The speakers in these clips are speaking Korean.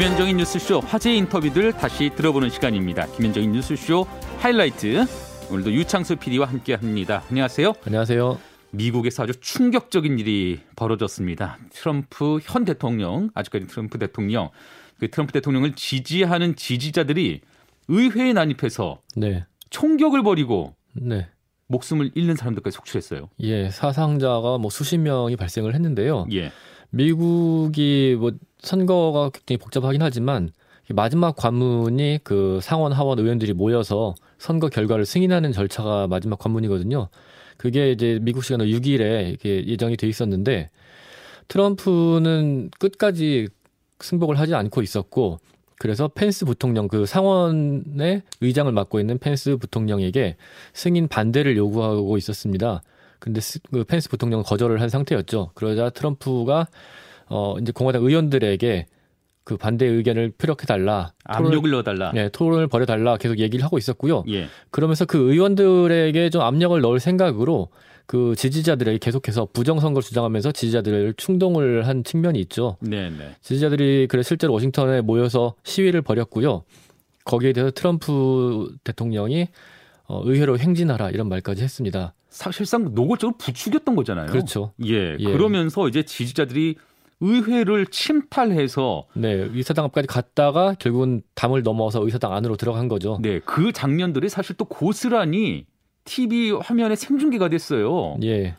김현정의 뉴스쇼 화제 인터뷰들 다시 들어보는 시간입니다. 김현정의 뉴스쇼 하이라이트 오늘도 유창수 PD와 함께합니다. 안녕하세요. 안녕하세요. 미국에서 아주 충격적인 일이 벌어졌습니다. 트럼프 현 대통령, 아직까지 트럼프 대통령, 그 트럼프 대통령을 지지하는 지지자들이 의회에 난입해서 네. 총격을 벌이고 네. 목숨을 잃는 사람들까지 속출했어요. 예, 사상자가 뭐 수십 명이 발생을 했는데요. 예. 미국이 뭐 선거가 굉장히 복잡하긴 하지만 마지막 관문이 그 상원 하원 의원들이 모여서 선거 결과를 승인하는 절차가 마지막 관문이거든요. 그게 이제 미국 시간으로 6일에 이게 예정이 돼 있었는데 트럼프는 끝까지 승복을 하지 않고 있었고 그래서 펜스 부통령 그 상원의 의장을 맡고 있는 펜스 부통령에게 승인 반대를 요구하고 있었습니다. 근데 그 펜스 부통령은 거절을 한 상태였죠. 그러자 트럼프가 어 이제 공화당 의원들에게 그 반대 의견을 표력해 달라. 압력을 넣어 달라. 네, 토론을 벌여 달라 계속 얘기를 하고 있었고요. 예. 그러면서 그 의원들에게 좀 압력을 넣을 생각으로 그 지지자들에게 계속해서 부정선거를 주장하면서 지지자들을 충동을 한 측면이 있죠. 네, 네. 지지자들이 그래 실제로 워싱턴에 모여서 시위를 벌였고요. 거기에 대해서 트럼프 대통령이 어, 의회로 행진하라 이런 말까지 했습니다. 사실상 노골적으로 부추겼던 거잖아요. 그렇죠. 예. 예. 그러면서 이제 지지자들이 의회를 침탈해서 네 의사당 앞까지 갔다가 결국은 담을 넘어서 의사당 안으로 들어간 거죠. 네, 그 장면들이 사실 또 고스란히 TV 화면에 생중계가 됐어요. 예.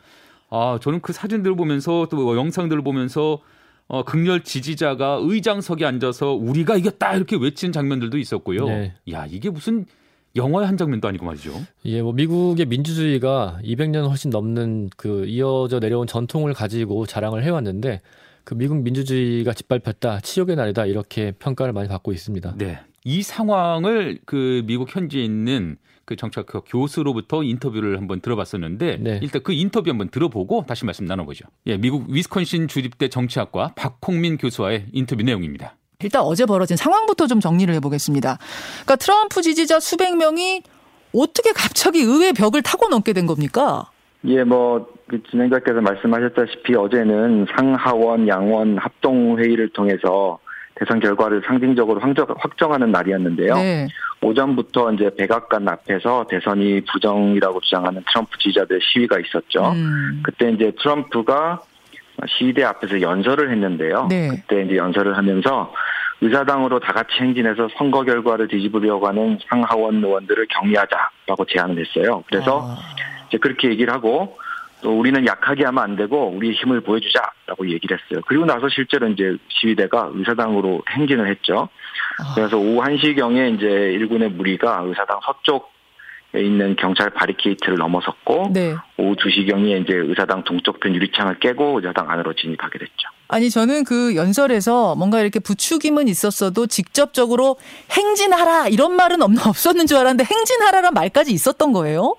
아, 저는 그 사진들을 보면서 또뭐 영상들을 보면서 어, 극렬 지지자가 의장석에 앉아서 우리가 이겼다 이렇게 외치는 장면들도 있었고요. 네. 야, 이게 무슨 영화의 한 장면도 아니고 말이죠. 예, 뭐 미국의 민주주의가 200년 훨씬 넘는 그 이어져 내려온 전통을 가지고 자랑을 해왔는데 그 미국 민주주의가 짓밟혔다, 치욕의 날이다 이렇게 평가를 많이 받고 있습니다. 네, 이 상황을 그 미국 현지에 있는 그 정치학교 교수로부터 인터뷰를 한번 들어봤었는데 네. 일단 그 인터뷰 한번 들어보고 다시 말씀 나눠보죠. 예, 미국 위스콘신 주립대 정치학과 박홍민 교수와의 인터뷰 내용입니다. 일단 어제 벌어진 상황부터 좀 정리를 해보겠습니다. 그러니까 트럼프 지지자 수백 명이 어떻게 갑자기 의회 벽을 타고 넘게 된 겁니까? 예, 뭐, 그 진행자께서 말씀하셨다시피 어제는 상하원, 양원 합동 회의를 통해서 대선 결과를 상징적으로 확정, 하는 날이었는데요. 네. 오전부터 이제 백악관 앞에서 대선이 부정이라고 주장하는 트럼프 지지자들 시위가 있었죠. 음. 그때 이제 트럼프가 시위대 앞에서 연설을 했는데요. 네. 그때 이제 연설을 하면서 의사당으로 다 같이 행진해서 선거 결과를 뒤집으려고 하는 상하원 의원들을 격리하자라고 제안을 했어요. 그래서 아. 이제 그렇게 얘기를 하고 또 우리는 약하게 하면 안 되고 우리의 힘을 보여주자라고 얘기를 했어요. 그리고 나서 실제로 이제 시위대가 의사당으로 행진을 했죠. 아. 그래서 오후 1시경에 이제 일군의 무리가 의사당 서쪽 에 있는 경찰 바리케이트를 넘어섰고 네. 오후 2시경에 이제 의사당 동쪽편 유리창을 깨고 의사당 안으로 진입하게 됐죠. 아니 저는 그 연설에서 뭔가 이렇게 부추김은 있었어도 직접적으로 행진하라 이런 말은 없었는 줄 알았는데 행진하라란 말까지 있었던 거예요?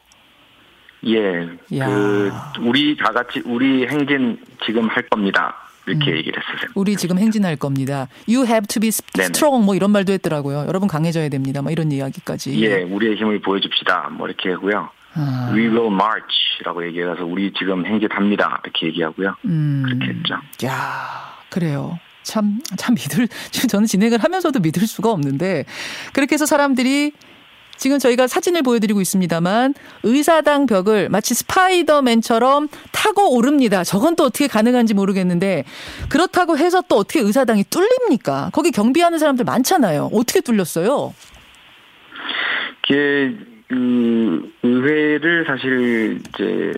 예. 야. 그 우리 다 같이 우리 행진 지금 할 겁니다. 이렇게 음. 얘기를 했어요. 우리 지금 행진할 겁니다. You have to be strong 네네. 뭐 이런 말도 했더라고요. 여러분 강해져야 됩니다. 뭐 이런 이야기까지. 예, 우리의 힘을 보여줍시다. 뭐 이렇게 하고요. 아. We will march라고 얘기해서 우리 지금 행진합니다. 이렇게 얘기하고요. 음. 그렇게 했죠. 야, 그래요. 참, 참 믿을, 저는 진행을 하면서도 믿을 수가 없는데, 그렇게 해서 사람들이 지금 저희가 사진을 보여드리고 있습니다만 의사당 벽을 마치 스파이더맨처럼 타고 오릅니다. 저건 또 어떻게 가능한지 모르겠는데 그렇다고 해서 또 어떻게 의사당이 뚫립니까? 거기 경비하는 사람들 많잖아요. 어떻게 뚫렸어요? 그 의회를 사실 이제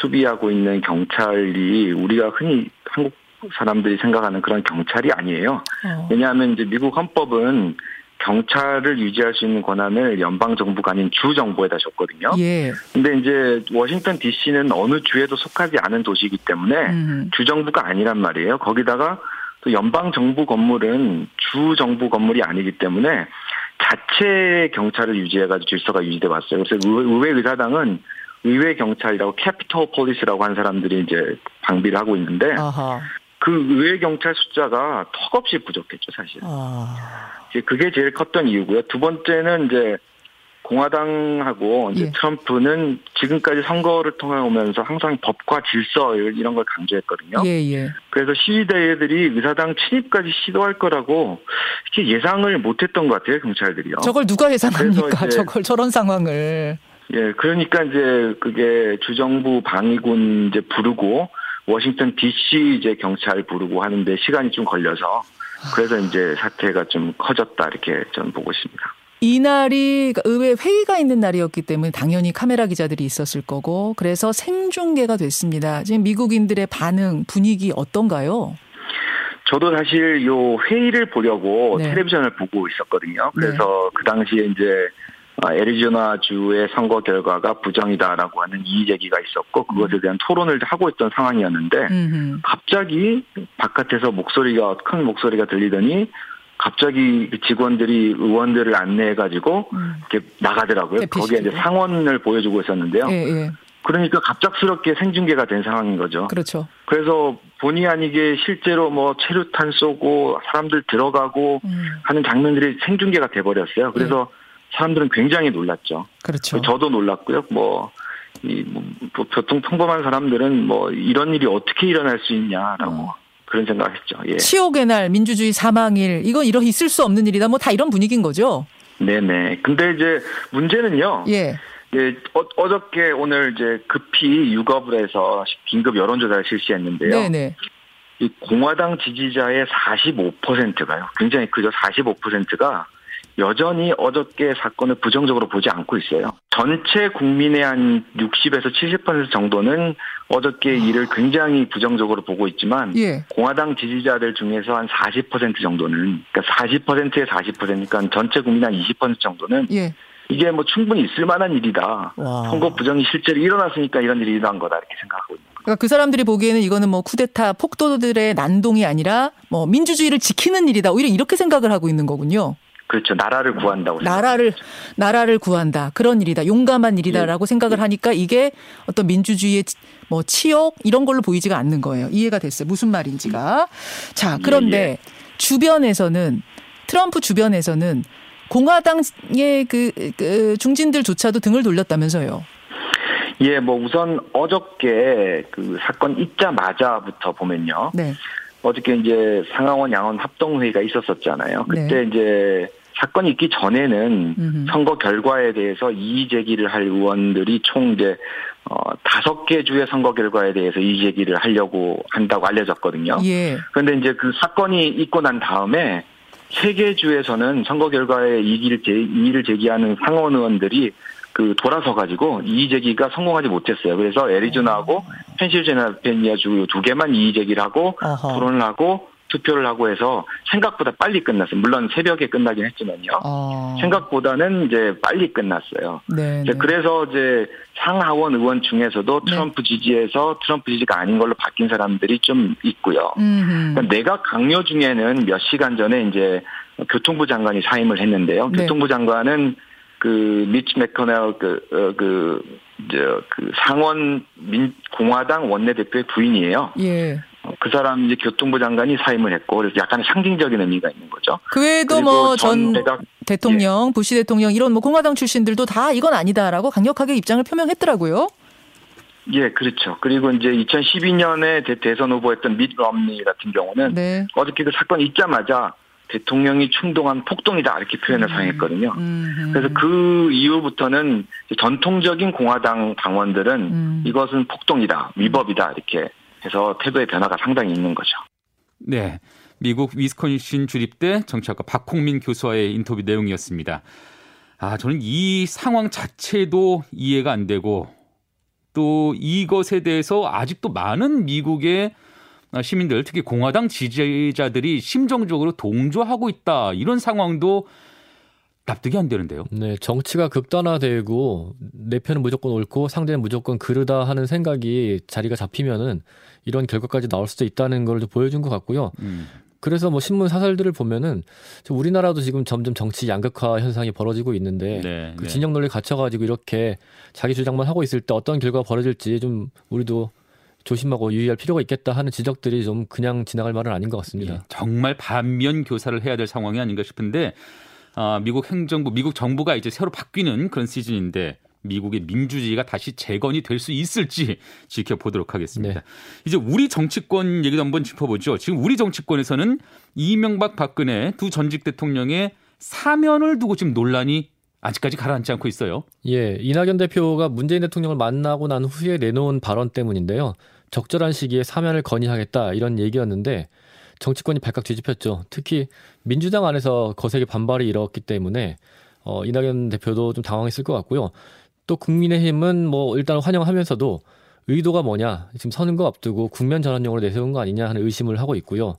수비하고 있는 경찰이 우리가 흔히 한국 사람들이 생각하는 그런 경찰이 아니에요. 어. 왜냐하면 이제 미국 헌법은 경찰을 유지할 수 있는 권한을 연방 정부가 아닌 주 정부에다 줬거든요. 예. 근데 이제 워싱턴 D.C.는 어느 주에도 속하지 않은 도시이기 때문에 음. 주 정부가 아니란 말이에요. 거기다가 또 연방 정부 건물은 주 정부 건물이 아니기 때문에 자체 경찰을 유지해가지고 질서가 유지돼 왔어요. 그래서 의회 의사당은 의회 경찰이라고 Capitol Police라고 한 사람들이 이제 방비를 하고 있는데 아하. 그 의회 경찰 숫자가 턱없이 부족했죠, 사실. 아. 이제 그게 제일 컸던 이유고요. 두 번째는 이제 공화당하고 이제 예. 트럼프는 지금까지 선거를 통해 오면서 항상 법과 질서 이런 걸 강조했거든요. 예, 예. 그래서 시위대들이 의사당 침입까지 시도할 거라고 이렇게 예상을 못했던 것 같아요 경찰들이요. 저걸 누가 예상합니까? 저걸 저런 상황을. 예, 그러니까 이제 그게 주정부 방위군 이제 부르고 워싱턴 D.C. 이제 경찰 부르고 하는데 시간이 좀 걸려서 그래서 이제 사태가 좀 커졌다 이렇게 저는 보고 있습니다. 이날이 그러니까 의회 회의가 있는 날이었기 때문에 당연히 카메라 기자들이 있었을 거고 그래서 생중계가 됐습니다. 지금 미국인들의 반응 분위기 어떤가요? 저도 사실 요 회의를 보려고 네. 텔레비전을 보고 있었거든요. 그래서 네. 그 당시에 이제 아, 애리조나 주의 선거 결과가 부정이다라고 하는 이의 제기가 있었고 그것에 대한 토론을 하고 있던 상황이었는데 갑자기 바깥에서 목소리가 큰 목소리가 들리더니 갑자기 그 직원들이 의원들을 안내해 가지고 음. 이렇게 나가더라고요. 거기에 이제 상원을 보여주고 있었는데요. 예, 예. 그러니까 갑작스럽게 생중계가 된 상황인 거죠. 그렇죠. 그래서 본의 아니게 실제로 뭐 체류탄 쏘고 사람들 들어가고 음. 하는 장면들이 생중계가 돼 버렸어요. 그래서 예. 사람들은 굉장히 놀랐죠. 그렇죠. 저도 놀랐고요. 뭐, 이, 뭐, 보통 평범한 사람들은 뭐, 이런 일이 어떻게 일어날 수 있냐라고. 어. 그런 생각을 했죠. 예. 치욕의 날, 민주주의 사망일, 이건 이런 있을 수 없는 일이다. 뭐 다 이런 분위기인 거죠. 네네. 근데 이제 문제는요. 예. 예, 어, 저께 오늘 이제 급히 육업을 해서 긴급 여론조사를 실시했는데요. 네네. 이 공화당 지지자의 45%가요. 굉장히 크죠. 45%가 여전히 어저께 사건을 부정적으로 보지 않고 있어요. 전체 국민의 한 60에서 70% 정도는 어저께 일을 굉장히 부정적으로 보고 있지만 예. 공화당 지지자들 중에서 한 40% 정도는 그러니까 40%에 40%니까 전체 국민 한 20% 정도는 예. 이게 뭐 충분히 있을 만한 일이다. 와. 선거 부정이 실제로 일어났으니까 이런 일이 일어난 거다 이렇게 생각하고 있는 거예요. 그러니까 그 사람들이 보기에는 이거는 뭐 쿠데타 폭도들의 난동이 아니라 뭐 민주주의를 지키는 일이다. 오히려 이렇게 생각을 하고 있는 거군요. 그렇죠. 나라를 구한다고. 나라를 나라를 구한다. 그런 일이다. 용감한 일이다라고 예. 생각을 하니까 이게 어떤 민주주의의 뭐 치욕 이런 걸로 보이지가 않는 거예요. 이해가 됐어요. 무슨 말인지가. 자, 그런데 예, 예. 주변에서는 트럼프 주변에서는 공화당의 그, 그 중진들조차도 등을 돌렸다면서요. 예, 뭐 우선 어저께 그 사건 있자마자부터 보면요. 네. 어저께 이제 상하원 양원 합동회의가 있었었잖아요. 그때 네. 이제 사건이 있기 전에는 음흠. 선거 결과에 대해서 이의 제기를 할 의원들이 총 이제 어 다섯 개 주의 선거 결과에 대해서 이의 제기를 하려고 한다고 알려졌거든요. 예. 그런데 이제 그 사건이 있고 난 다음에 세 개 주에서는 선거 결과에 이의를 제, 이의를 제기하는 상원 의원들이 그 돌아서 가지고 이의 제기가 성공하지 못했어요. 그래서 애리조나하고 펜실베니아 주 두 개만 이의 제기를 하고 어허. 토론을 하고 투표를 하고 해서 생각보다 빨리 끝났어요. 물론 새벽에 끝나긴 했지만요. 어. 생각보다는 이제 빨리 끝났어요. 네, 네. 그래서 이제 상하원 의원 중에서도 네. 트럼프 네. 지지에서 트럼프 지지가 아닌 걸로 바뀐 사람들이 좀 있고요. 그러니까 내각 강요 중에는 몇 시간 전에 이제 교통부 장관이 사임을 했는데요. 네. 교통부 장관은 그 미치 맥커넬 그, 어, 그, 저, 그 상원 민, 공화당 원내대표의 부인이에요. 예. 어, 그 사람 이제 교통부 장관이 사임을 했고 그래서 약간 상징적인 의미가 있는 거죠. 그 외에도 뭐 전 대통령, 예. 부시 대통령 이런 뭐 공화당 출신들도 다 이건 아니다라고 강력하게 입장을 표명했더라고요. 예, 그렇죠. 그리고 이제 2012년에 대선 후보였던 밋 럼니 같은 경우는 네. 어저께 그 사건 있자마자 대통령이 충동한 폭동이다 이렇게 표현을 음. 사용했거든요. 음. 그래서 그 이후부터는 전통적인 공화당 당원들은 음. 이것은 폭동이다, 위법이다 이렇게 해서 태도의 변화가 상당히 있는 거죠. 네. 미국 위스콘신 주립대 정치학과 박홍민 교수와의 인터뷰 내용이었습니다. 아, 저는 이 상황 자체도 이해가 안 되고 또 이것에 대해서 아직도 많은 미국의 시민들 특히 공화당 지지자들이 심정적으로 동조하고 있다 이런 상황도 납득이 안 되는데요. 네, 정치가 극단화되고 내 편은 무조건 옳고 상대는 무조건 그르다 하는 생각이 자리가 잡히면은 이런 결과까지 나올 수도 있다는 걸 보여준 것 같고요. 음. 그래서 뭐 신문 사설들을 보면은 우리나라도 지금 점점 정치 양극화 현상이 벌어지고 있는데 네, 그 네. 진영 논리 갇혀가지고 이렇게 자기 주장만 하고 있을 때 어떤 결과가 벌어질지 좀 우리도 조심하고 유의할 필요가 있겠다 하는 지적들이 좀 그냥 지나갈 말은 아닌 것 같습니다. 예, 정말 반면 교사를 해야 될 상황이 아닌가 싶은데 아, 미국 행정부, 미국 정부가 이제 새로 바뀌는 그런 시즌인데 미국의 민주주의가 다시 재건이 될 수 있을지 지켜보도록 하겠습니다. 네. 이제 우리 정치권 얘기도 한번 짚어보죠. 지금 우리 정치권에서는 이명박 박근혜 두 전직 대통령의 사면을 두고 지금 논란이 아직까지 가라앉지 않고 있어요. 예, 이낙연 대표가 문재인 대통령을 만나고 난 후에 내놓은 발언 때문인데요. 적절한 시기에 사면을 건의하겠다 이런 얘기였는데 정치권이 발칵 뒤집혔죠. 특히 민주당 안에서 거세게 반발이 일었기 때문에 어, 이낙연 대표도 좀 당황했을 것 같고요. 또 국민의힘은 뭐 일단 환영하면서도 의도가 뭐냐 지금 선거 앞두고 국면 전환용으로 내세운 거 아니냐 하는 의심을 하고 있고요.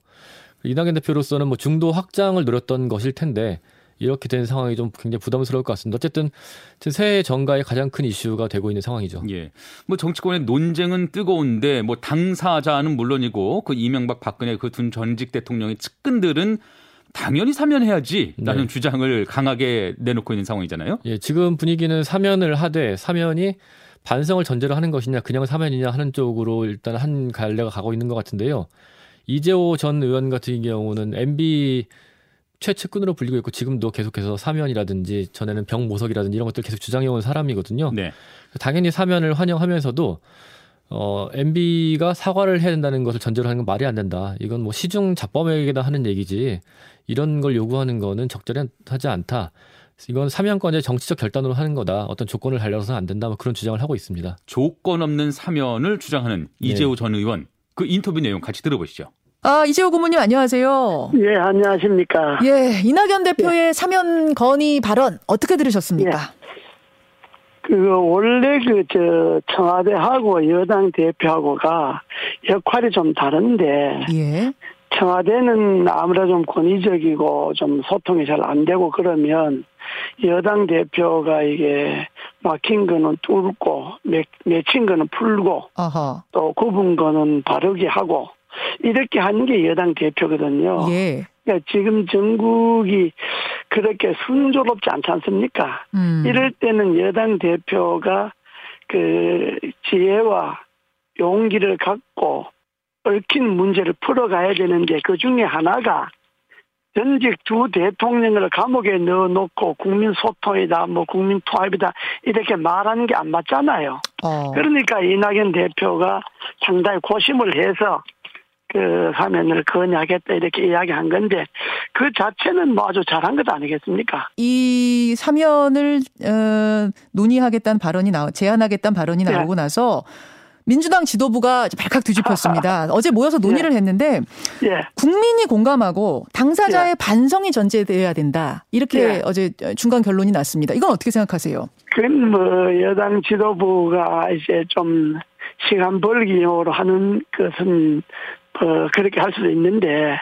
이낙연 대표로서는 뭐 중도 확장을 노렸던 것일 텐데 이렇게 된 상황이 좀 굉장히 부담스러울 것 같습니다. 어쨌든 새해 정가의 가장 큰 이슈가 되고 있는 상황이죠. 예. 뭐 정치권의 논쟁은 뜨거운데 뭐 당사자는 물론이고 그 이명박 박근혜 그두 전직 대통령의 측근들은 당연히 사면해야지라는 네. 주장을 강하게 내놓고 있는 상황이잖아요. 예, 지금 분위기는 사면을 하되 사면이 반성을 전제로 하는 것이냐 그냥 사면이냐 하는 쪽으로 일단 한 갈래가 가고 있는 것 같은데요. 이재호 전 의원 같은 경우는 MB 최측근으로 불리고 있고 지금도 계속해서 사면이라든지 전에는 병모석이라든지 이런 것들 계속 주장해온 사람이거든요. 네. 당연히 사면을 환영하면서도 어, MB가 사과를 해야 된다는 것을 전제로 하는 건 말이 안 된다. 이건 뭐 시중 자범에게다 하는 얘기지. 이런 걸 요구하는 거는 적절하지 않다. 이건 사면권의 정치적 결단으로 하는 거다. 어떤 조건을 달려서는 안 된다. 뭐 그런 주장을 하고 있습니다. 조건 없는 사면을 주장하는 이재호 네. 전 의원 그 인터뷰 내용 같이 들어보시죠. 아, 이재호 고모님 안녕하세요. 예, 안녕하십니까. 예, 이낙연 대표의 예. 사면 건의 발언 어떻게 들으셨습니까? 예. 그 원래 그 저 청와대하고 여당 대표하고가 역할이 좀 다른데 예. 청와대는 아무래도 좀 권위적이고 좀 소통이 잘 안 되고 그러면 여당 대표가 이게 막힌 거는 뚫고 맺힌 거는 풀고 어허. 또 굽은 거는 바르게 하고 이렇게 하는 게 여당 대표거든요. 예. 그러니까 지금 전국이 그렇게 순조롭지 않지 않습니까? 음. 이럴 때는 여당 대표가 그 지혜와 용기를 갖고 얽힌 문제를 풀어가야 되는데 그 중에 하나가 전직 두 대통령을 감옥에 넣어놓고 국민 소통이다, 뭐 국민 통합이다 이렇게 말하는 게 안 맞잖아요. 어. 그러니까 이낙연 대표가 상당히 고심을 해서 그 사면을 건의하겠다 이렇게 이야기한 건데 그 자체는 뭐 아주 잘한 것 아니겠습니까? 이 사면을 어, 논의하겠다는 발언이 나 제안하겠다는 발언이 네. 나오고 네. 나서 민주당 지도부가 발칵 뒤집혔습니다. 어제 모여서 논의를 예. 했는데 예. 국민이 공감하고 당사자의 예. 반성이 전제돼야 된다. 이렇게 예. 어제 중간 결론이 났습니다. 이건 어떻게 생각하세요? 그건 뭐 여당 지도부가 이제 좀 시간 벌기용으로 하는 것은 어, 그렇게 할 수도 있는데,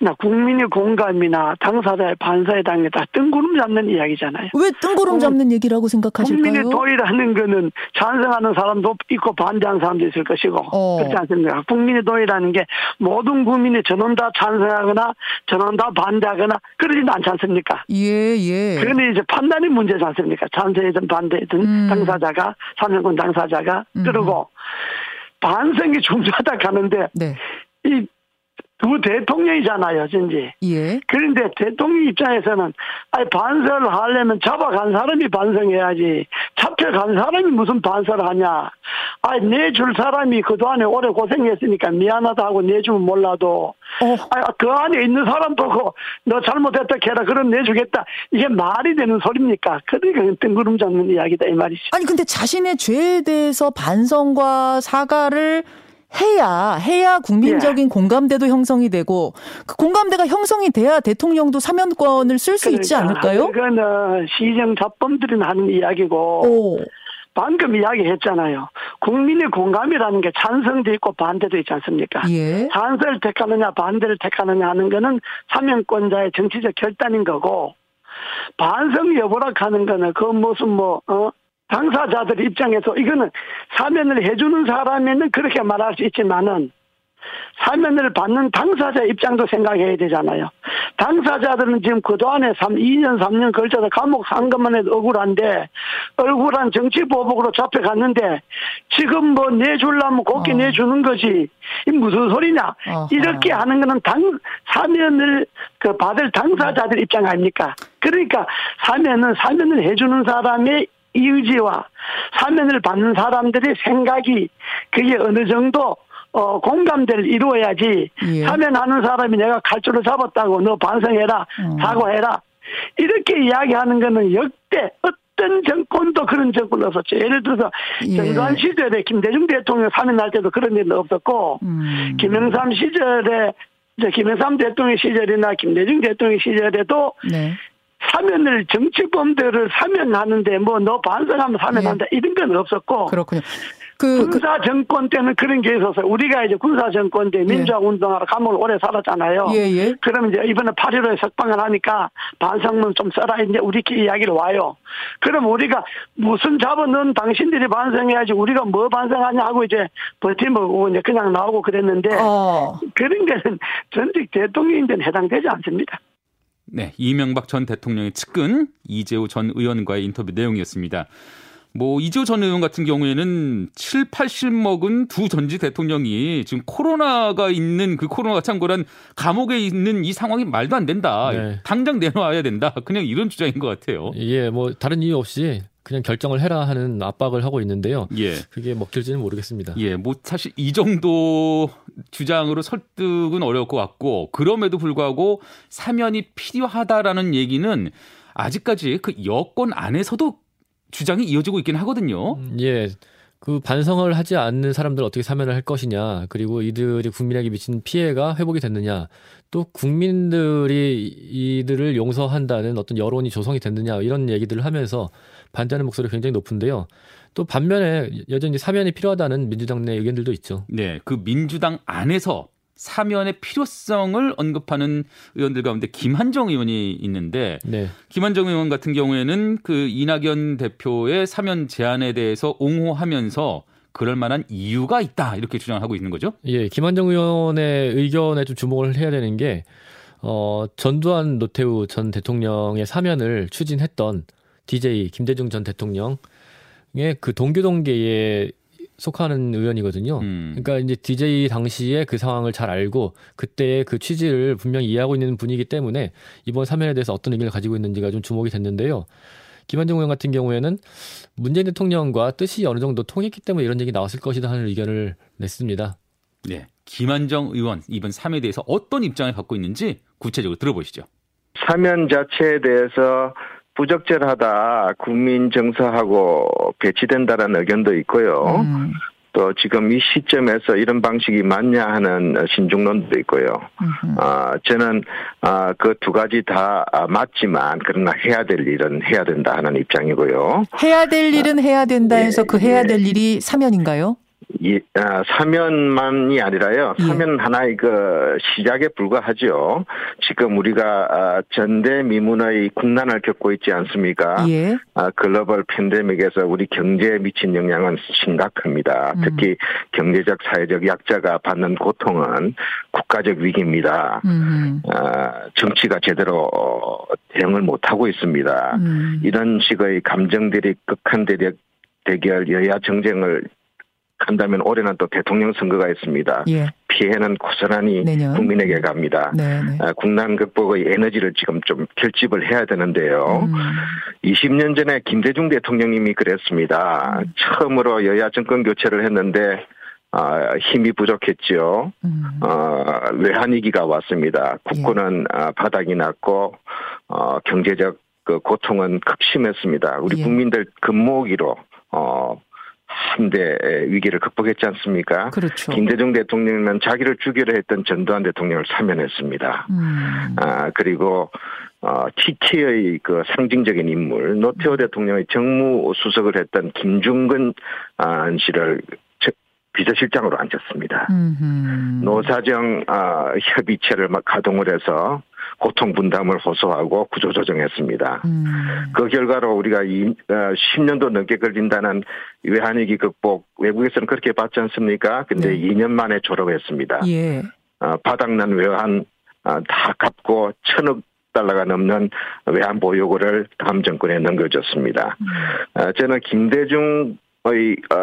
나 국민의 공감이나 당사자의 반사에 당해 다 뜬구름 잡는 이야기잖아요. 왜 뜬구름 잡는 얘기라고 생각하실까요? 국민의 도의라는 거는 찬성하는 사람도 있고 반대하는 사람도 있을 것이고, 어. 그렇지 않습니까? 국민의 도의라는 게 모든 국민이 전원 다 찬성하거나 전원 다 반대하거나 그러지는 않지 않습니까? 예, 예. 그러니 이제 판단이 문제지 않습니까? 찬성이든 반대든 음. 당사자가, 사명권 당사자가, 음. 그리고 반성이 중요하다 하는데, 네. 이 두 대통령이잖아요, 전지. 예. 그런데 대통령 입장에서는 아니 반설을 하려면 잡아간 사람이 반성해야지. 잡혀간 사람이 무슨 반설을 하냐. 아니 내줄 사람이 그동안에 오래 고생했으니까 미안하다고 내주면 몰라도 어. 아니 그 안에 있는 사람도 그너 잘못했다 해라 그럼 내주겠다. 이게 말이 되는 소리입니까? 그러니까 뜬구름 잡는 이야기다 이 말이죠. 아니 근데 자신의 죄에 대해서 반성과 사과를 해야 해야 국민적인 예. 공감대도 형성이 되고 그 공감대가 형성이 돼야 대통령도 사면권을 쓸수 그러니까, 있지 않을까요? 그거는 시정 잡범들이 하는 이야기고 오. 방금 이야기했잖아요. 국민의 공감이라는 게 찬성도 있고 반대도 있지 않습니까? 예. 찬성을 택하느냐 반대를 택하느냐 하는 거는 사면권자의 정치적 결단인 거고 반성 여부라 하는 거는 그 무슨 뭐 어? 당사자들 입장에서 이거는 사면을 해주는 사람에는 그렇게 말할 수 있지만은 사면을 받는 당사자 입장도 생각해야 되잖아요. 당사자들은 지금 그동안에 3, 2년, 3년 걸쳐서 감옥 산 것만 해도 억울한데, 억울한 정치 보복으로 잡혀갔는데, 지금 뭐 내줄라면 곱게 어. 내주는 거지. 이 무슨 소리냐. 어허. 이렇게 하는 거는 당, 사면을 그 받을 당사자들 입장 아닙니까? 그러니까 사면은 사면을 해주는 사람의 이의지와 사면을 받는 사람들의 생각이 그게 어느 정도 어, 공감대를 이루어야지 예. 사면하는 사람이 내가 칼줄을 잡았다고 너 반성해라 어. 사과해라 이렇게 이야기하는 거는 역대 어떤 정권도 그런 정권 없었죠. 예를 들어서 예. 정관 시절에 김대중 대통령 사면할 때도 그런 일은 없었고 음. 김영삼 시절에 김영삼 대통령 시절이나 김대중 대통령 시절에도 네. 사면을 정치범들을 사면하는데 뭐 너 반성하면 사면한다 예. 이런 건 없었고 그렇군요. 그, 그, 군사 정권 때는 그런 게 있어서 우리가 이제 군사 정권 때 예. 민주화 운동하러 감옥을 오래 살았잖아요. 예, 예. 그러면 이제 이번에 8.15에 석방을 하니까 반성문 좀 써라 이제 우리끼리 이야기를 와요. 그럼 우리가 무슨 잡은 넌 당신들이 반성해야지 우리가 뭐 반성하냐 하고 이제 버티먹고 이제 그냥 나오고 그랬는데 어. 그런 게는 전직 대통령인데는 해당되지 않습니다. 네, 이명박 전 대통령의 측근 이재호 전 의원과의 인터뷰 내용이었습니다. 뭐 이재호 전 의원 같은 경우에는 7, 80 먹은 두 전직 대통령이 지금 코로나가 있는 그 코로나가 참고란 감옥에 있는 이 상황이 말도 안 된다. 네. 당장 내놓아야 된다. 그냥 이런 주장인 것 같아요. 예, 뭐 다른 이유 없이 그냥 결정을 해라 하는 압박을 하고 있는데요. 예. 그게 먹힐지는 모르겠습니다. 예, 뭐 사실 이 정도 주장으로 설득은 어려울 것 같고 그럼에도 불구하고 사면이 필요하다라는 얘기는 아직까지 그 여권 안에서도 주장이 이어지고 있긴 하거든요. 음, 예. 그 반성을 하지 않는 사람들 어떻게 사면을 할 것이냐, 그리고 이들이 국민에게 미친 피해가 회복이 됐느냐, 또 국민들이 이들을 용서한다는 어떤 여론이 조성이 됐느냐, 이런 얘기들을 하면서 반대하는 목소리가 굉장히 높은데요. 또 반면에 여전히 사면이 필요하다는 민주당 내 의견들도 있죠. 네, 그 민주당 안에서 사면의 필요성을 언급하는 의원들 가운데 김한정 의원이 있는데 네. 김한정 의원 같은 경우에는 그 이낙연 대표의 사면 제안에 대해서 옹호하면서 그럴 만한 이유가 있다 이렇게 주장하고 있는 거죠. 예, 김한정 의원의 의견에 좀 주목을 해야 되는 게 어, 전두환 노태우 전 대통령의 사면을 추진했던 DJ 김대중 전 대통령의 그 동교동계의 속하는 의원이거든요. 음. 그러니까 이제 DJ 당시에 그 상황을 잘 알고 그때의 그 취지를 분명히 이해하고 있는 분이기 때문에 이번 사면에 대해서 어떤 의견을 가지고 있는지가 좀 주목이 됐는데요. 김한정 의원 같은 경우에는 문재인 대통령과 뜻이 어느 정도 통했기 때문에 이런 얘기 나왔을 것이다 하는 의견을 냈습니다. 네. 김한정 의원 이번 사면에 대해서 어떤 입장을 갖고 있는지 구체적으로 들어보시죠. 사면 자체에 대해서 부적절하다, 국민 정서하고 배치된다라는 의견도 있고요. 음. 또 지금 이 시점에서 이런 방식이 맞냐 하는 신중론도 있고요. 어, 저는 어, 그두 가지 다 맞지만 그러나 해야 될 일은 해야 된다 하는 입장이고요. 해야 될 일은 해야 된다 해서 예, 그 해야 될 예. 일이 사면인가요? 이, 아, 사면만이 아니라요. 예. 사면 하나의 그 시작에 불과하죠. 지금 우리가 아, 전대미문의 국난을 겪고 있지 않습니까? 예. 아, 글로벌 팬데믹에서 우리 경제에 미친 영향은 심각합니다. 음. 특히 경제적, 사회적 약자가 받는 고통은 국가적 위기입니다. 음. 아, 정치가 제대로 대응을 못하고 있습니다. 음. 이런 식의 감정들이 극한 대력 대결 여야 정쟁을 한다면 올해는 또 대통령 선거가 있습니다. 예. 피해는 고스란히 내년. 국민에게 갑니다. 네네. 네. 아, 국난 극복의 에너지를 지금 좀 결집을 해야 되는데요. 음. 20년 전에 김대중 대통령님이 그랬습니다. 음. 처음으로 여야 정권 교체를 했는데 아, 힘이 부족했죠. 음. 어, 외환위기가 왔습니다. 국고는 예. 아, 바닥이 났고, 어, 경제적 그 고통은 극심했습니다. 우리 예. 국민들 근무기로, 어, 한대 위기를 극복했지 않습니까? 그렇죠. 김대중 대통령은 자기를 죽이려 했던 전두환 대통령을 사면했습니다. 음. 아 그리고 어, TK의 그 상징적인 인물 노태우 음. 대통령의 정무 수석을 했던 김중근 아, 씨를 비서실장으로 앉았습니다. 음흠. 노사정 어, 협의체를 막 가동을 해서 고통 분담을 호소하고 구조조정했습니다. 음. 그 결과로 우리가 이, 어, 10년도 넘게 걸린다는 외환위기 극복 외국에서는 그렇게 봤지 않습니까? 근데 네. 2년 만에 졸업했습니다. 예. 어, 바닥난 외환 어, 다 갚고 천억 달러가 넘는 외환 보유고를 다음 정권에 넘겨줬습니다. 음. 어, 저는 김대중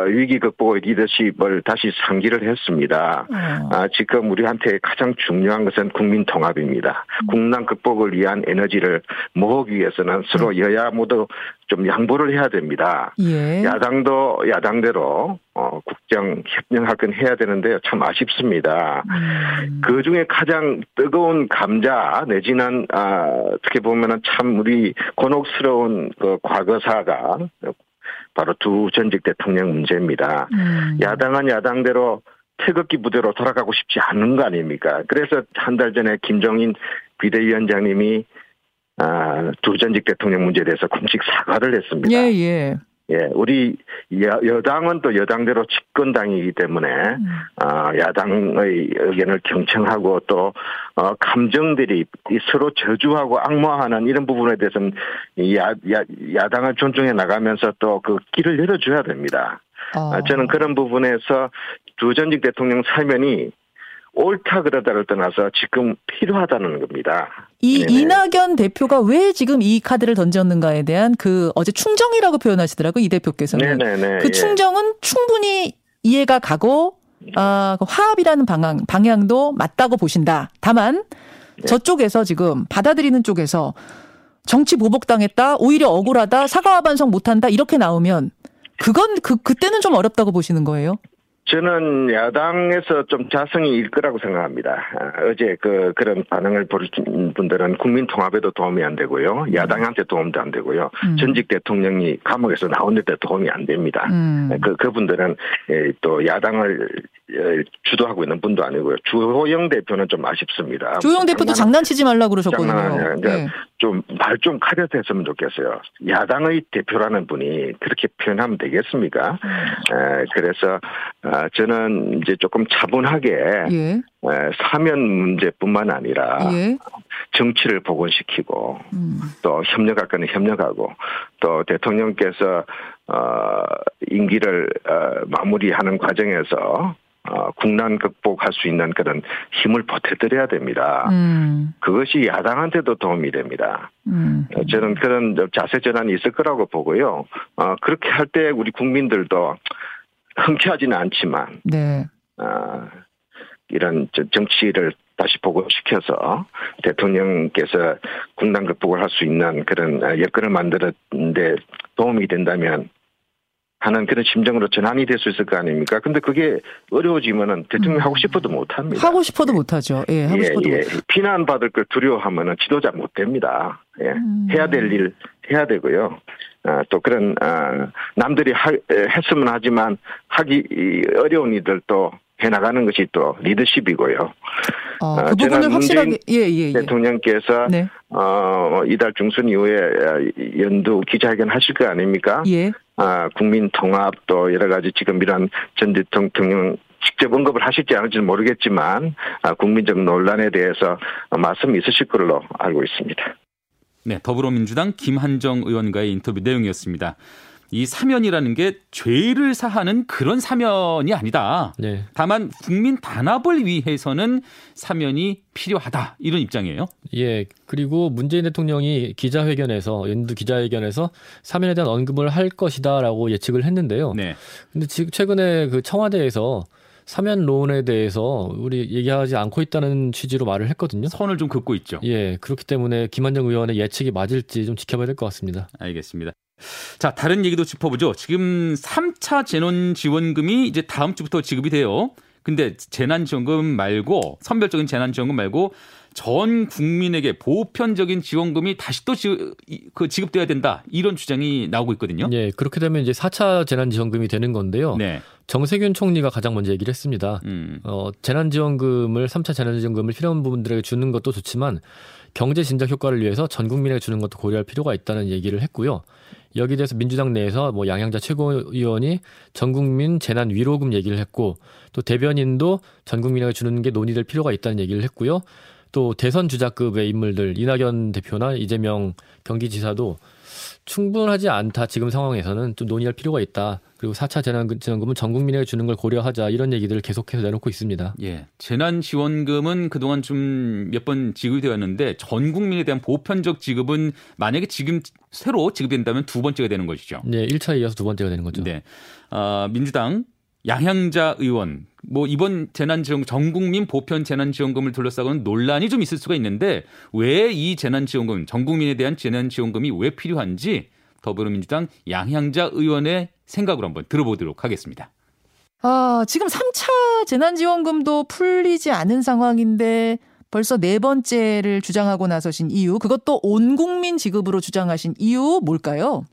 위기 극복의 리더십을 다시 상기를 했습니다. 음. 아, 지금 우리한테 가장 중요한 것은 국민 통합입니다. 음. 국난 극복을 위한 에너지를 모으기 위해서는 서로 음. 여야 모두 좀 양보를 해야 됩니다. 예. 야당도 야당대로 어, 국정 협력할 건 해야 되는데 참 아쉽습니다. 음. 그 중에 가장 뜨거운 감자 내지는 아, 어떻게 보면은 참 우리 곤혹스러운 그 과거사가 바로 두 전직 대통령 문제입니다. 음. 야당은 야당대로 태극기 부대로 돌아가고 싶지 않은 거 아닙니까? 그래서 한 달 전에 김정인 비대위원장님이 아, 두 전직 대통령 문제에 대해서 공식 사과를 했습니다. 예, 예. 예, 우리 여, 당은 또 여당대로 집권당이기 때문에 음. 어, 야당의 의견을 경청하고 또 어, 감정들이 서로 저주하고 악마하는 이런 부분에 대해서는 야, 야, 야당을 존중해 나가면서 또 그 길을 열어줘야 됩니다. 어. 저는 그런 부분에서 두 전직 대통령 사면이 옳다 그러다를 떠나서 지금 필요하다는 겁니다. 이 네네. 이낙연 대표가 왜 지금 이 카드를 던졌는가에 대한 그 어제 충정이라고 표현하시더라고요 이 대표께서는 네네네. 그 예. 충정은 예. 충분히 이해가 가고 아, 그 화합이라는 방향 방향도 맞다고 보신다. 다만 네. 저쪽에서 지금 받아들이는 쪽에서 정치 보복당했다, 오히려 억울하다, 사과와 반성 못한다 이렇게 나오면 그건 그 그때는 좀 어렵다고 보시는 거예요? 저는 야당에서 좀 자성이 일 거라고 생각합니다. 아, 어제 그 그런 반응을 보신 분들은 국민 통합에도 도움이 안 되고요. 야당한테 도움도 안 되고요. 음. 전직 대통령이 감옥에서 나오는데 도움이 안 됩니다. 음. 그 그분들은 예, 또 야당을 예, 주도하고 있는 분도 아니고요. 주호영 대표는 좀 아쉽습니다. 주호영 대표도 장난, 치지 말라 그러셨거든요. 장난 네. 좀 말 좀 가려졌으면 좋겠어요. 야당의 대표라는 분이 그렇게 표현하면 되겠습니까? 음. 에, 그래서 아, 저는 이제 조금 차분하게 예. 에, 사면 문제뿐만 아니라 예. 정치를 복원시키고 음. 또 협력할 거는 협력하고 또 대통령께서 어, 임기를 어, 마무리하는 과정에서 어, 국난 극복할 수 있는 그런 힘을 보태드려야 됩니다. 음. 그것이 야당한테도 도움이 됩니다. 음. 어, 저는 그런 자세 전환이 있을 거라고 보고요. 어, 그렇게 할 때 우리 국민들도 흔쾌하지는 않지만, 네. 어, 이런 정치를 다시 보고시켜서 대통령께서 국난 극복을 할 수 있는 그런 여건을 만들었는데 도움이 된다면 하는 그런 심정으로 전환이 될 수 있을 거 아닙니까? 근데 그게 어려워지면은 대통령 음. 하고 싶어도 못 합니다. 하고 싶어도 못 하죠. 예, 하고 예, 싶어도 예. 못. 비난 받을 걸 두려워하면은 지도자 못 됩니다. 예. 음. 해야 될 일 해야 되고요. 아, 또 그런 아, 남들이 하, 했으면 하지만 하기 어려운 일들도 해 나가는 것이 또 리더십이고요. 어, 어그 부분을 확실하게 예, 예, 예. 대통령께서 네. 어, 이달 중순 이후에 연두 기자회견 하실 거 아닙니까? 예. 아, 국민 통합 또 여러 가지 지금 이런 전 대통령 직접 언급을 하실지 않을지는 모르겠지만 아, 국민적 논란에 대해서 말씀이 있으실 걸로 알고 있습니다. 네, 더불어민주당 김한정 의원과의 인터뷰 내용이었습니다. 이 사면이라는 게 죄를 사하는 그런 사면이 아니다. 네. 다만 국민 단합을 위해서는 사면이 필요하다. 이런 입장이에요. 예. 그리고 문재인 대통령이 기자회견에서 연두 기자회견에서 사면에 대한 언급을 할 것이다라고 예측을 했는데요. 네. 근데 지금 최근에 그 청와대에서 사면론에 대해서 우리 얘기하지 않고 있다는 취지로 말을 했거든요. 선을 좀 긋고 있죠. 예, 그렇기 때문에 김한정 의원의 예측이 맞을지 좀 지켜봐야 될 것 같습니다. 알겠습니다. 자, 다른 얘기도 짚어보죠. 지금 3차 재난 지원금이 이제 다음 주부터 지급이 돼요. 근데 재난지원금 말고 선별적인 재난지원금 말고 전 국민에게 보편적인 지원금이 다시 또 지, 그 지급돼야 된다 이런 주장이 나오고 있거든요. 네, 그렇게 되면 이제 4차 재난지원금이 되는 건데요. 네. 정세균 총리가 가장 먼저 얘기를 했습니다. 음. 어, 재난지원금을 3차 재난지원금을 필요한 부분들에게 주는 것도 좋지만 경제 진작 효과를 위해서 전 국민에게 주는 것도 고려할 필요가 있다는 얘기를 했고요. 여기에 대해서 민주당 내에서 뭐 양양자 최고위원이 전국민 재난 위로금 얘기를 했고 또 대변인도 전 국민에게 주는 게 논의될 필요가 있다는 얘기를 했고요. 또 대선 주자급의 인물들 이낙연 대표나 이재명 경기지사도 충분하지 않다 지금 상황에서는 좀 논의할 필요가 있다. 그리고 4차 재난지원금은 전 국민에게 주는 걸 고려하자 이런 얘기들을 계속해서 내놓고 있습니다. 예. 재난지원금은 그동안 좀 몇 번 지급이 되었는데 전 국민에 대한 보편적 지급은 만약에 지금 새로 지급된다면 두 번째가 되는 것이죠. 네, 1차에 이어서 두 번째가 되는 거죠. 네. 아, 민주당 양향자 의원 뭐 이번 재난지원 전 국민 보편 재난지원금을 둘러싸고는 논란이 좀 있을 수가 있는데 왜 이 재난지원금 전 국민에 대한 재난지원금이 왜 필요한지 더불어민주당 양향자 의원의 생각으로 한번 들어보도록 하겠습니다. 아, 지금 3차 재난지원금도 풀리지 않은 상황인데 벌써 네 번째를 주장하고 나서신 이유, 그것도 온 국민 지급으로 주장하신 이유 뭘까요?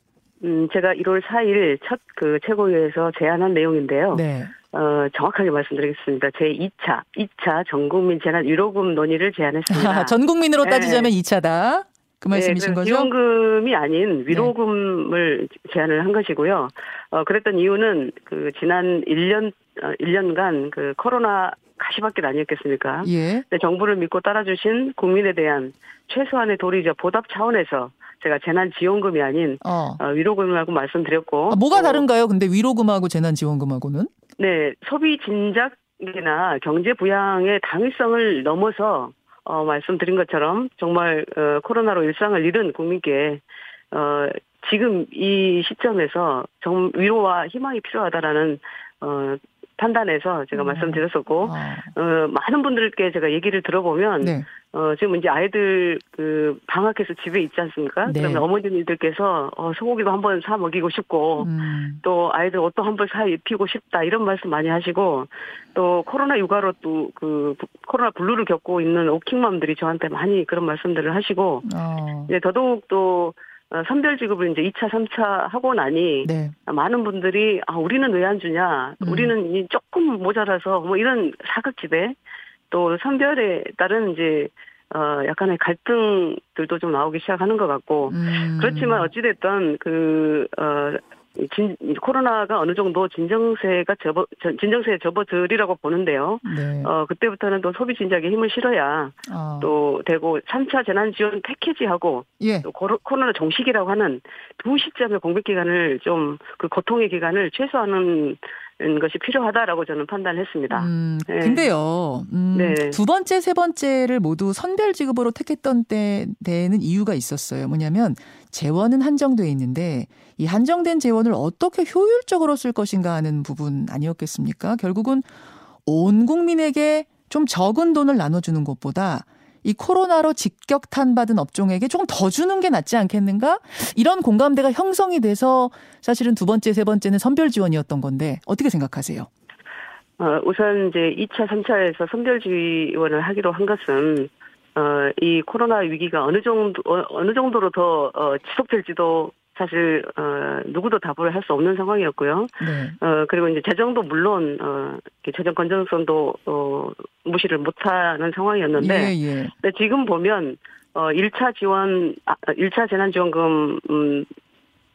음, 제가 1월 4일 첫 그 최고위에서 제안한 내용인데요. 네. 어, 정확하게 말씀드리겠습니다. 제 2차, 2차 전국민 재난 위로금 논의를 제안했습니다. 전 국민으로 따지자면 네. 2차다. 그 말씀이신 네, 거죠? 지원금이 아닌 위로금을 네. 제안을 한 것이고요. 어, 그랬던 이유는 그 지난 1년, 어, 1년간 그 코로나 가시밭길 아니었겠습니까? 예. 네, 정부를 믿고 따라주신 국민에 대한 최소한의 도리적 보답 차원에서 제가 재난지원금이 아닌 어. 어 위로금이라고 말씀드렸고. 아, 뭐가 다른가요? 근데 위로금하고 재난지원금하고는? 네, 소비 진작이나 경제 부양의 당위성을 넘어서 어, 말씀드린 것처럼 정말 어, 코로나로 일상을 잃은 국민께 어, 지금 이 시점에서 정 위로와 희망이 필요하다라는 어, 판단해서 제가 음. 말씀드렸었고 아. 어, 많은 분들께 제가 얘기를 들어보면 네. 어, 지금 이제 아이들 그 방학해서 집에 있지 않습니까? 네. 그러면 어머니들께서 어, 소고기도 한번 사 먹이고 싶고 음. 또 아이들 옷도 한번 사 입히고 싶다 이런 말씀 많이 하시고 또 코로나 육아로 또 그 코로나 블루를 겪고 있는 오킹맘들이 저한테 많이 그런 말씀들을 하시고 어. 이제 더더욱 또 어, 선별 지급을 이제 2차, 3차 하고 나니 네. 많은 분들이 아 우리는 왜 안 주냐, 음. 우리는 조금 모자라서 뭐 이런 사각지대 또 선별에 따른 이제 어 약간의 갈등들도 좀 나오기 시작하는 것 같고 음. 그렇지만 어찌됐든 그어 진, 코로나가 어느 정도 진정세가 접어, 진정세에 접어들이라고 보는데요. 네. 어, 그때부터는 또 소비 진작에 힘을 실어야 어. 또 되고 3차 재난지원 패키지하고 예. 또 코로나 종식이라고 하는 두 시점의 공백 기간을 좀 그 고통의 기간을 최소화하는 것이 필요하다라고 저는 판단했습니다. 음, 네. 근데요, 음, 네. 두 번째, 세 번째를 모두 선별 지급으로 택했던 때, 때는 이유가 있었어요. 뭐냐면 재원은 한정돼 있는데 이 한정된 재원을 어떻게 효율적으로 쓸 것인가 하는 부분 아니었겠습니까? 결국은 온 국민에게 좀 적은 돈을 나눠주는 것보다 이 코로나로 직격탄 받은 업종에게 조금 더 주는 게 낫지 않겠는가? 이런 공감대가 형성이 돼서 사실은 두 번째, 세 번째는 선별 지원이었던 건데 어떻게 생각하세요? 어, 우선 이제 2차, 3차에서 선별 지원을 하기로 한 것은 어, 이 코로나 위기가 어느 정도 어, 어느 정도로 더 어, 지속될지도 사실 어 누구도 답을 할 수 없는 상황이었고요. 네. 어 그리고 이제 재정도 물론 어 재정 건전성도 어 무시를 못하는 상황이었는데 예, 예. 근데 지금 보면 어 1차 지원 아 1차 재난 지원금 음,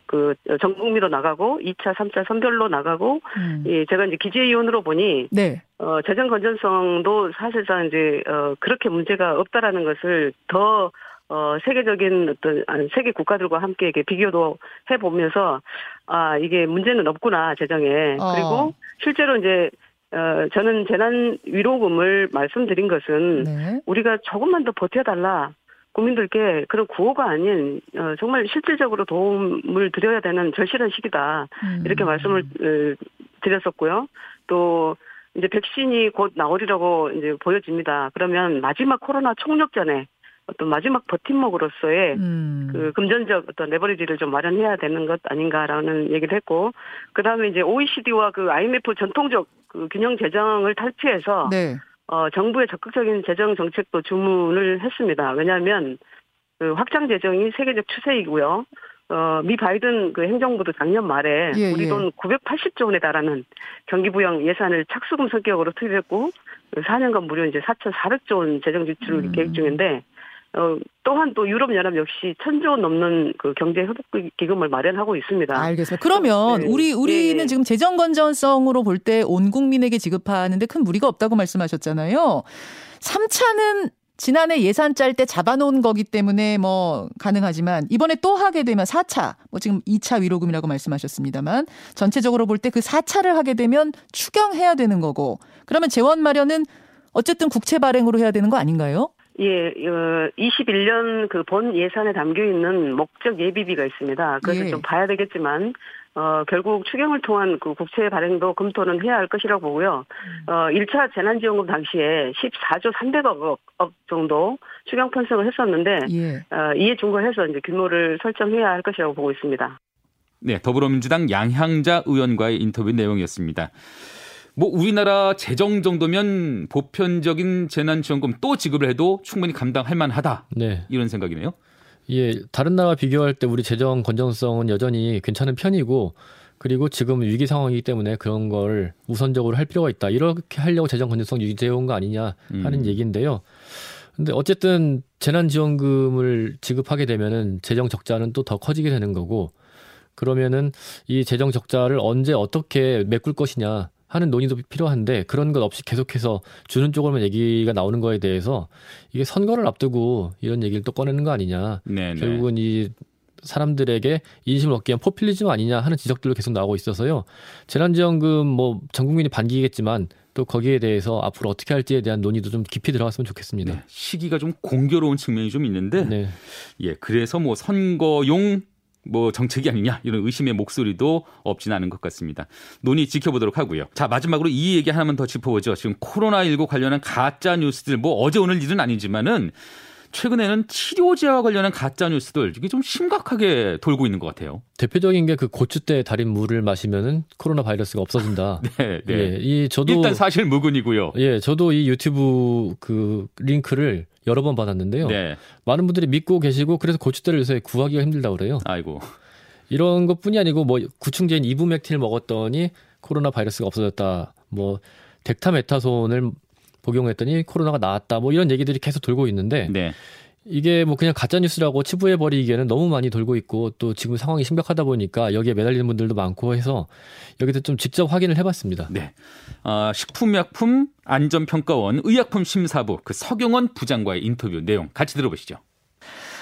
그 전국민으로 나가고 2차, 3차 선별로 나가고 음. 예, 제가 이제 기재위원으로 보니 네. 어 재정 건전성도 사실상 이제 어 그렇게 문제가 없다라는 것을 더 어, 세계적인 어떤, 아니, 세계 국가들과 함께 이렇게 비교도 해보면서, 아, 이게 문제는 없구나, 재정에. 어. 그리고 실제로 이제, 어, 저는 재난 위로금을 말씀드린 것은, 네. 우리가 조금만 더 버텨달라. 국민들께 그런 구호가 아닌 어, 정말 실질적으로 도움을 드려야 되는 절실한 시기다 음. 이렇게 말씀을 어, 드렸었고요. 또 이제 백신이 곧 나오리라고 이제 보여집니다. 그러면 마지막 코로나 총력 전에 어떤 마지막 버팀목으로서의 음. 그 금전적 어떤 레버리지를 좀 마련해야 되는 것 아닌가라는 얘기를 했고 그 다음에 이제 OECD와 그 IMF 전통적 그 균형 재정을 탈피해서 네. 어 정부의 적극적인 재정 정책도 주문을 했습니다. 왜냐하면 그 확장 재정이 세계적 추세이고요. 어, 미 바이든 그 행정부도 작년 말에 예, 우리 예. 돈 980조 원에 달하는 경기부양 예산을 착수금 성격으로 투입했고 4년간 무려 이제 4,400조 원 재정 지출을 음. 계획 중인데 어, 또한 또 유럽연합 역시 천조 원 넘는 그 경제 회복 기금을 마련하고 있습니다. 알겠습니다. 그러면 네. 우리 우리는 네. 지금 재정 건전성으로 볼 때 온 국민에게 지급하는데 큰 무리가 없다고 말씀하셨잖아요. 3차는 지난해 예산 짤 때 잡아놓은 거기 때문에 뭐 가능하지만 이번에 또 하게 되면 4차, 뭐 지금 2차 위로금이라고 말씀하셨습니다만 전체적으로 볼 때 그 4차를 하게 되면 추경해야 되는 거고 그러면 재원 마련은 어쨌든 국채 발행으로 해야 되는 거 아닌가요? 예, 어, 21년 그 본 예산에 담겨 있는 목적 예비비가 있습니다. 그래서 예. 좀 봐야 되겠지만 어, 결국 추경을 통한 그 국채 발행도 검토는 해야 할 것이라고 보고요. 어, 1차 재난지원금 당시에 14조 300억 정도 추경 편성을 했었는데, 예. 어, 이에 준거해서 이제 규모를 설정해야 할 것이라고 보고 있습니다. 네, 더불어민주당 양향자 의원과의 인터뷰 내용이었습니다. 뭐 우리나라 재정 정도면 보편적인 재난지원금 또 지급을 해도 충분히 감당할 만하다. 네. 이런 생각이네요. 예, 다른 나라와 비교할 때 우리 재정 건전성은 여전히 괜찮은 편이고 그리고 지금 위기 상황이기 때문에 그런 걸 우선적으로 할 필요가 있다. 이렇게 하려고 재정 건전성 유지해 온 거 아니냐 하는 음. 얘기인데요. 근데 어쨌든 재난지원금을 지급하게 되면은 재정 적자는 또 더 커지게 되는 거고 그러면은 이 재정 적자를 언제 어떻게 메꿀 것이냐 하는 논의도 필요한데 그런 것 없이 계속해서 주는 쪽으로만 얘기가 나오는 거에 대해서 이게 선거를 앞두고 이런 얘기를 또 꺼내는 거 아니냐. 네네. 네. 결국은 이 사람들에게 인심을 얻기 위한 포퓰리즘 아니냐 하는 지적들도 계속 나오고 있어서요. 재난지원금 뭐 전 국민이 반기겠지만 또 거기에 대해서 앞으로 어떻게 할지에 대한 논의도 좀 깊이 들어갔으면 좋겠습니다. 네, 시기가 좀 공교로운 측면이 좀 있는데, 네. 예, 그래서 뭐 선거용 뭐 정책이 아니냐 이런 의심의 목소리도 없진 않은 것 같습니다. 논의 지켜보도록 하고요. 자 마지막으로 이 얘기 하나만 더 짚어보죠. 지금 코로나19 관련한 가짜 뉴스들 뭐 어제 오늘 일은 아니지만은 최근에는 치료제와 관련한 가짜 뉴스들 이게 좀 심각하게 돌고 있는 것 같아요. 대표적인 게 그 고추대 달인 물을 마시면은 코로나 바이러스가 없어진다. 네, 네. 예, 이 저도 일단 사실 무근이고요. 예, 저도 이 유튜브 그 링크를 여러 번 받았는데요. 네. 많은 분들이 믿고 계시고 그래서 고추대를 요새 구하기가 힘들다 그래요. 아이고. 이런 것뿐이 아니고 뭐 구충제인 이브맥틴을 먹었더니 코로나 바이러스가 없어졌다. 뭐 덱타메타손을 복용했더니 코로나가 나았다. 뭐 이런 얘기들이 계속 돌고 있는데 네. 이게 뭐 그냥 가짜 뉴스라고 치부해 버리기에는 너무 많이 돌고 있고 또 지금 상황이 심각하다 보니까 여기에 매달리는 분들도 많고 해서 여기서 좀 직접 확인을 해봤습니다. 네, 어, 식품약품 안전평가원 의약품 심사부 그 서경원 부장과의 인터뷰 내용 같이 들어보시죠.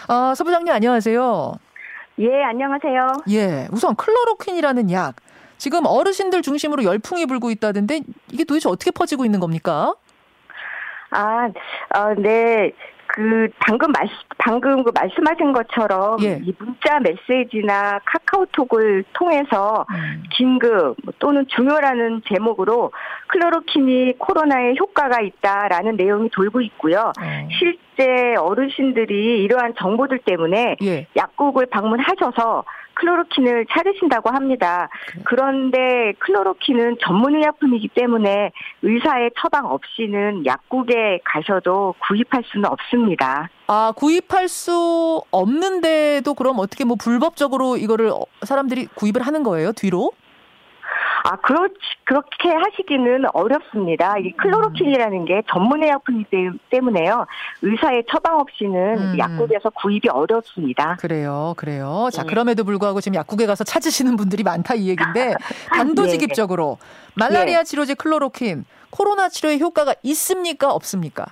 어, 서 부장님 안녕하세요. 예, 안녕하세요. 예, 우선 클로로퀸이라는 약 지금 어르신들 중심으로 열풍이 불고 있다던데 이게 도대체 어떻게 퍼지고 있는 겁니까? 아, 어, 네. 그 방금 말 방금 그 말씀하신 것처럼 예. 이 문자 메시지나 카카오톡을 통해서 음. 긴급 또는 중요라는 제목으로 클로로킨이 코로나에 효과가 있다라는 내용이 돌고 있고요. 어. 실제 어르신들이 이러한 정보들 때문에 예. 약국을 방문하셔서 클로로킨을 찾으신다고 합니다. 그런데 클로로킨은 전문의약품이기 때문에 의사의 처방 없이는 약국에 가셔도 구입할 수는 없습니다. 아, 구입할 수 없는데도 그럼 어떻게 뭐 불법적으로 이거를 사람들이 구입을 하는 거예요, 뒤로? 아, 그렇, 그렇게 하시기는 어렵습니다. 이 클로로킨이라는 게 전문의 약품이기 때문에요. 의사의 처방 없이는 음. 약국에서 구입이 어렵습니다. 그래요, 그래요. 자, 네. 그럼에도 불구하고 지금 약국에 가서 찾으시는 분들이 많다 이 얘기인데, 단도직입적으로 네. 말라리아 네. 치료제 클로로킨, 코로나 치료에 효과가 있습니까? 없습니까?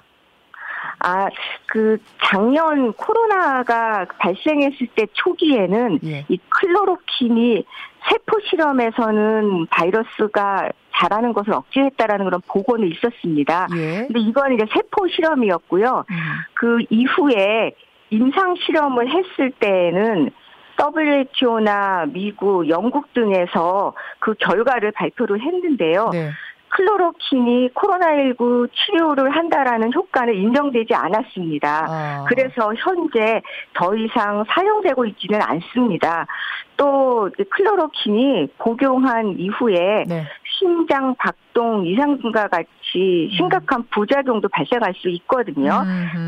아, 그 작년 코로나가 발생했을 때 초기에는 예. 이 클로로킨이 세포 실험에서는 바이러스가 자라는 것을 억제했다라는 그런 보고는 있었습니다. 예. 근데 이건 이제 세포 실험이었고요. 음. 그 이후에 임상 실험을 했을 때에는 WHO나 미국, 영국 등에서 그 결과를 발표를 했는데요. 네. 클로로킨이 코로나19 치료를 한다라는 효과는 인정되지 않았습니다. 아. 그래서 현재 더 이상 사용되고 있지는 않습니다. 또 클로로킨이 복용한 이후에 네. 심장 박동 이상과 같이 심각한 부작용도 발생할 수 있거든요.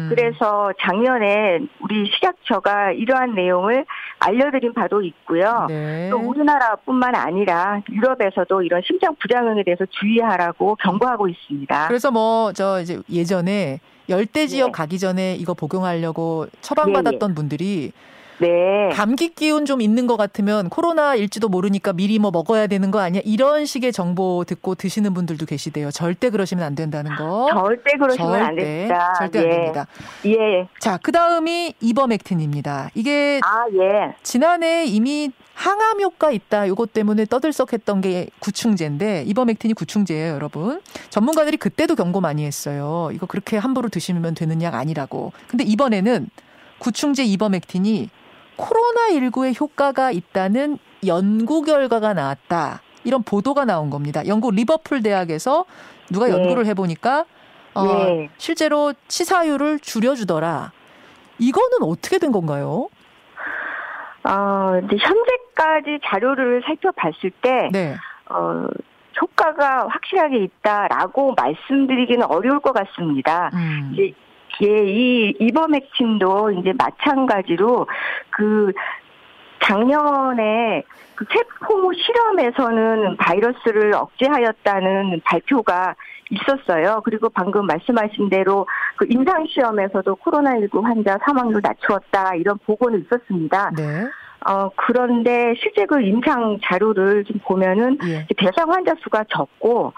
그래서 작년에 우리 식약처가 이러한 내용을 알려드린 바도 있고요. 네. 또 우리나라뿐만 아니라 유럽에서도 이런 심장 부작용에 대해서 주의하라고 경고하고 있습니다. 그래서 뭐 저 이제 예전에 열대 지역 네. 가기 전에 이거 복용하려고 처방받았던 네, 분들이 네. 감기 기운 좀 있는 것 같으면 코로나일지도 모르니까 미리 뭐 먹어야 되는 거 아니야? 이런 식의 정보 듣고 드시는 분들도 계시대요. 절대 그러시면 안 된다는 거. 절대 그러시면 절대, 안 됩니다. 절대 예. 안 됩니다. 예. 자, 그 다음이 이버맥틴입니다. 이게 아, 예. 지난해 이미 항암 효과 있다. 요것 때문에 떠들썩했던 게 구충제인데 이버맥틴이 구충제예요, 여러분. 전문가들이 그때도 경고 많이 했어요. 이거 그렇게 함부로 드시면 되는 약 아니라고. 근데 이번에는 구충제 이버맥틴이 코로나19에 효과가 있다는 연구 결과가 나왔다. 이런 보도가 나온 겁니다. 영국 리버풀 대학에서 누가 네. 연구를 해보니까 어, 네. 실제로 치사율을 줄여주더라. 이거는 어떻게 된 건가요? 어, 이제 현재까지 자료를 살펴봤을 때, 네. 어, 효과가 확실하게 있다라고 말씀드리기는 어려울 것 같습니다. 음. 이제 예, 이 이버맥틴도 이제 마찬가지로 그 작년에 그 세포 실험에서는 바이러스를 억제하였다는 발표가 있었어요. 그리고 방금 말씀하신 대로 그 임상 시험에서도 코로나19 환자 사망률 낮추었다 이런 보고는 있었습니다. 네. 어, 그런데 실제 그 임상 자료를 좀 보면은 예. 대상 환자 수가 적고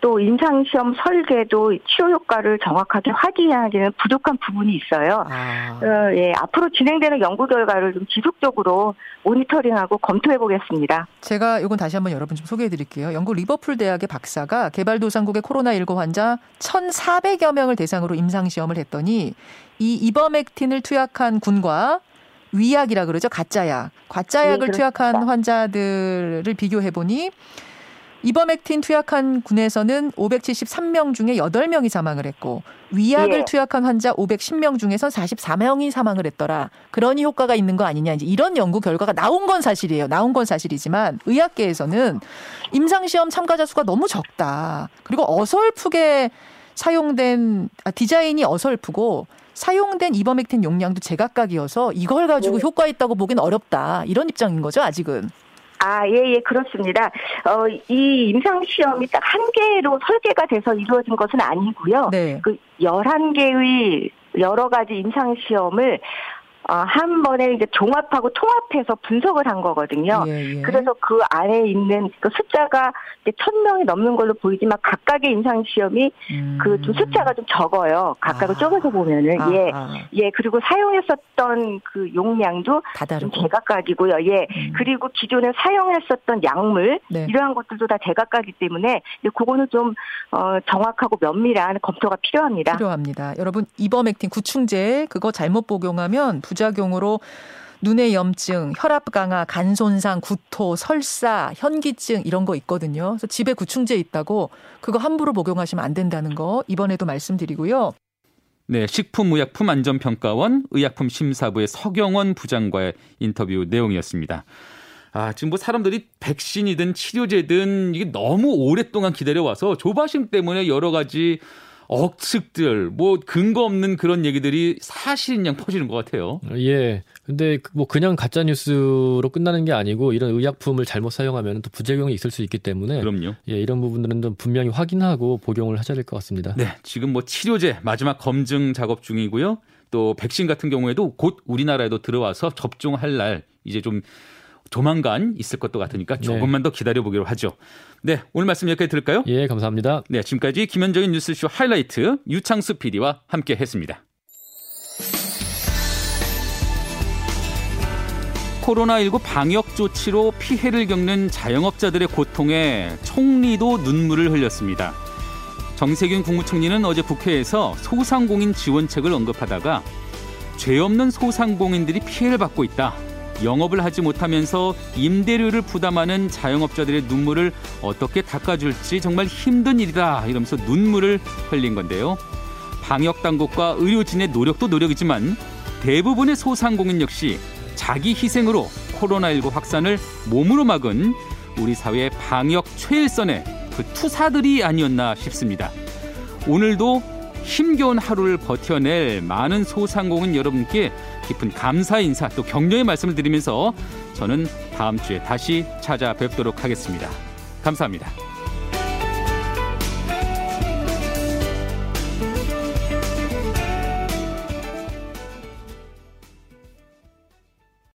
또 임상시험 설계도 치료 효과를 정확하게 확인하기는 부족한 부분이 있어요. 아. 어, 예, 앞으로 진행되는 연구 결과를 좀 지속적으로 모니터링하고 검토해 보겠습니다. 제가 이건 다시 한번 여러분 좀 소개해 드릴게요. 영국 리버풀 대학의 박사가 개발도상국의 코로나19 환자 1,400여 명을 대상으로 임상시험을 했더니 이 이버맥틴을 투약한 군과 위약이라 그러죠. 가짜약. 가짜약을 네, 투약한 환자들을 비교해 보니 이버맥틴 투약한 군에서는 573명 중에 8명이 사망을 했고 위약을 예. 투약한 환자 510명 중에서 44명이 사망을 했더라. 그러니 효과가 있는 거 아니냐. 이제 이런 연구 결과가 나온 건 사실이에요. 나온 건 사실이지만 의학계에서는 임상 시험 참가자 수가 너무 적다. 그리고 어설프게 사용된 아, 디자인이 어설프고 사용된 이버맥틴 용량도 제각각이어서 이걸 가지고 네. 효과 있다고 보기는 어렵다. 이런 입장인 거죠, 아직은. 아, 예, 예, 그렇습니다. 어, 이 임상시험이 딱 한 개로 설계가 돼서 이루어진 것은 아니고요. 네. 그 11개의 여러 가지 임상시험을 어, 한 번에 이제 종합하고 통합해서 분석을 한 거거든요. 예, 예. 그래서 그 안에 있는 그 숫자가 이제 천 명이 넘는 걸로 보이지만 각각의 임상 시험이 음. 그좀 숫자가 좀 적어요. 각각을 아. 쪼개서 보면은 아, 예, 아. 예 그리고 사용했었던 그 용량도 좀 제각각이고요. 예 음. 그리고 기존에 사용했었던 약물 네. 이러한 것들도 다 제각각이기 때문에 그거는 좀 어, 정확하고 면밀한 검토가 필요합니다. 필요합니다. 여러분 이버맥틴 구충제 그거 잘못 복용하면 부작 용으로 눈의 염증, 혈압 강화, 간 손상, 구토, 설사, 현기증 이런 거 있거든요. 그래서 집에 구충제 있다고 그거 함부로 복용하시면 안 된다는 거 이번에도 말씀드리고요. 네, 식품의약품안전평가원 의약품심사부의 서경원 부장과의 인터뷰 내용이었습니다. 아, 지금 뭐 사람들이 백신이든 치료제든 이게 너무 오랫동안 기다려와서 조바심 때문에 여러 가지 억측들, 뭐 근거 없는 그런 얘기들이 사실인 양 퍼지는 것 같아요. 예. 근데 그뭐 그냥 가짜 뉴스로 끝나는 게 아니고 이런 의약품을 잘못 사용하면 또 부작용이 있을 수 있기 때문에 그럼요. 예, 이런 부분들은 좀 분명히 확인하고 복용을 하셔야 될 것 같습니다. 네. 지금 뭐 치료제 마지막 검증 작업 중이고요. 또 백신 같은 경우에도 곧 우리나라에도 들어와서 접종할 날 이제 좀 조만간 있을 것도 같으니까 네. 조금만 네. 더 기다려 보기로 하죠. 네, 오늘 말씀 여기까지 들을까요? 예, 감사합니다. 네, 지금까지 김현정의 뉴스쇼 하이라이트 유창수 PD와 함께 했습니다. 코로나19 방역 조치로 피해를 겪는 자영업자들의 고통에 총리도 눈물을 흘렸습니다. 정세균 국무총리는 어제 국회에서 소상공인 지원책을 언급하다가 죄 없는 소상공인들이 피해를 받고 있다. 영업을 하지 못하면서 임대료를 부담하는 자영업자들의 눈물을 어떻게 닦아줄지 정말 힘든 일이다 이러면서 눈물을 흘린 건데요. 방역 당국과 의료진의 노력도 노력이지만 대부분의 소상공인 역시 자기 희생으로 코로나19 확산을 몸으로 막은 우리 사회 방역 최일선의 그 투사들이 아니었나 싶습니다. 오늘도 힘겨운 하루를 버텨낼 많은 소상공인 여러분께 깊은 감사 인사 또 격려의 말씀을 드리면서 저는 다음 주에 다시 찾아뵙도록 하겠습니다. 감사합니다.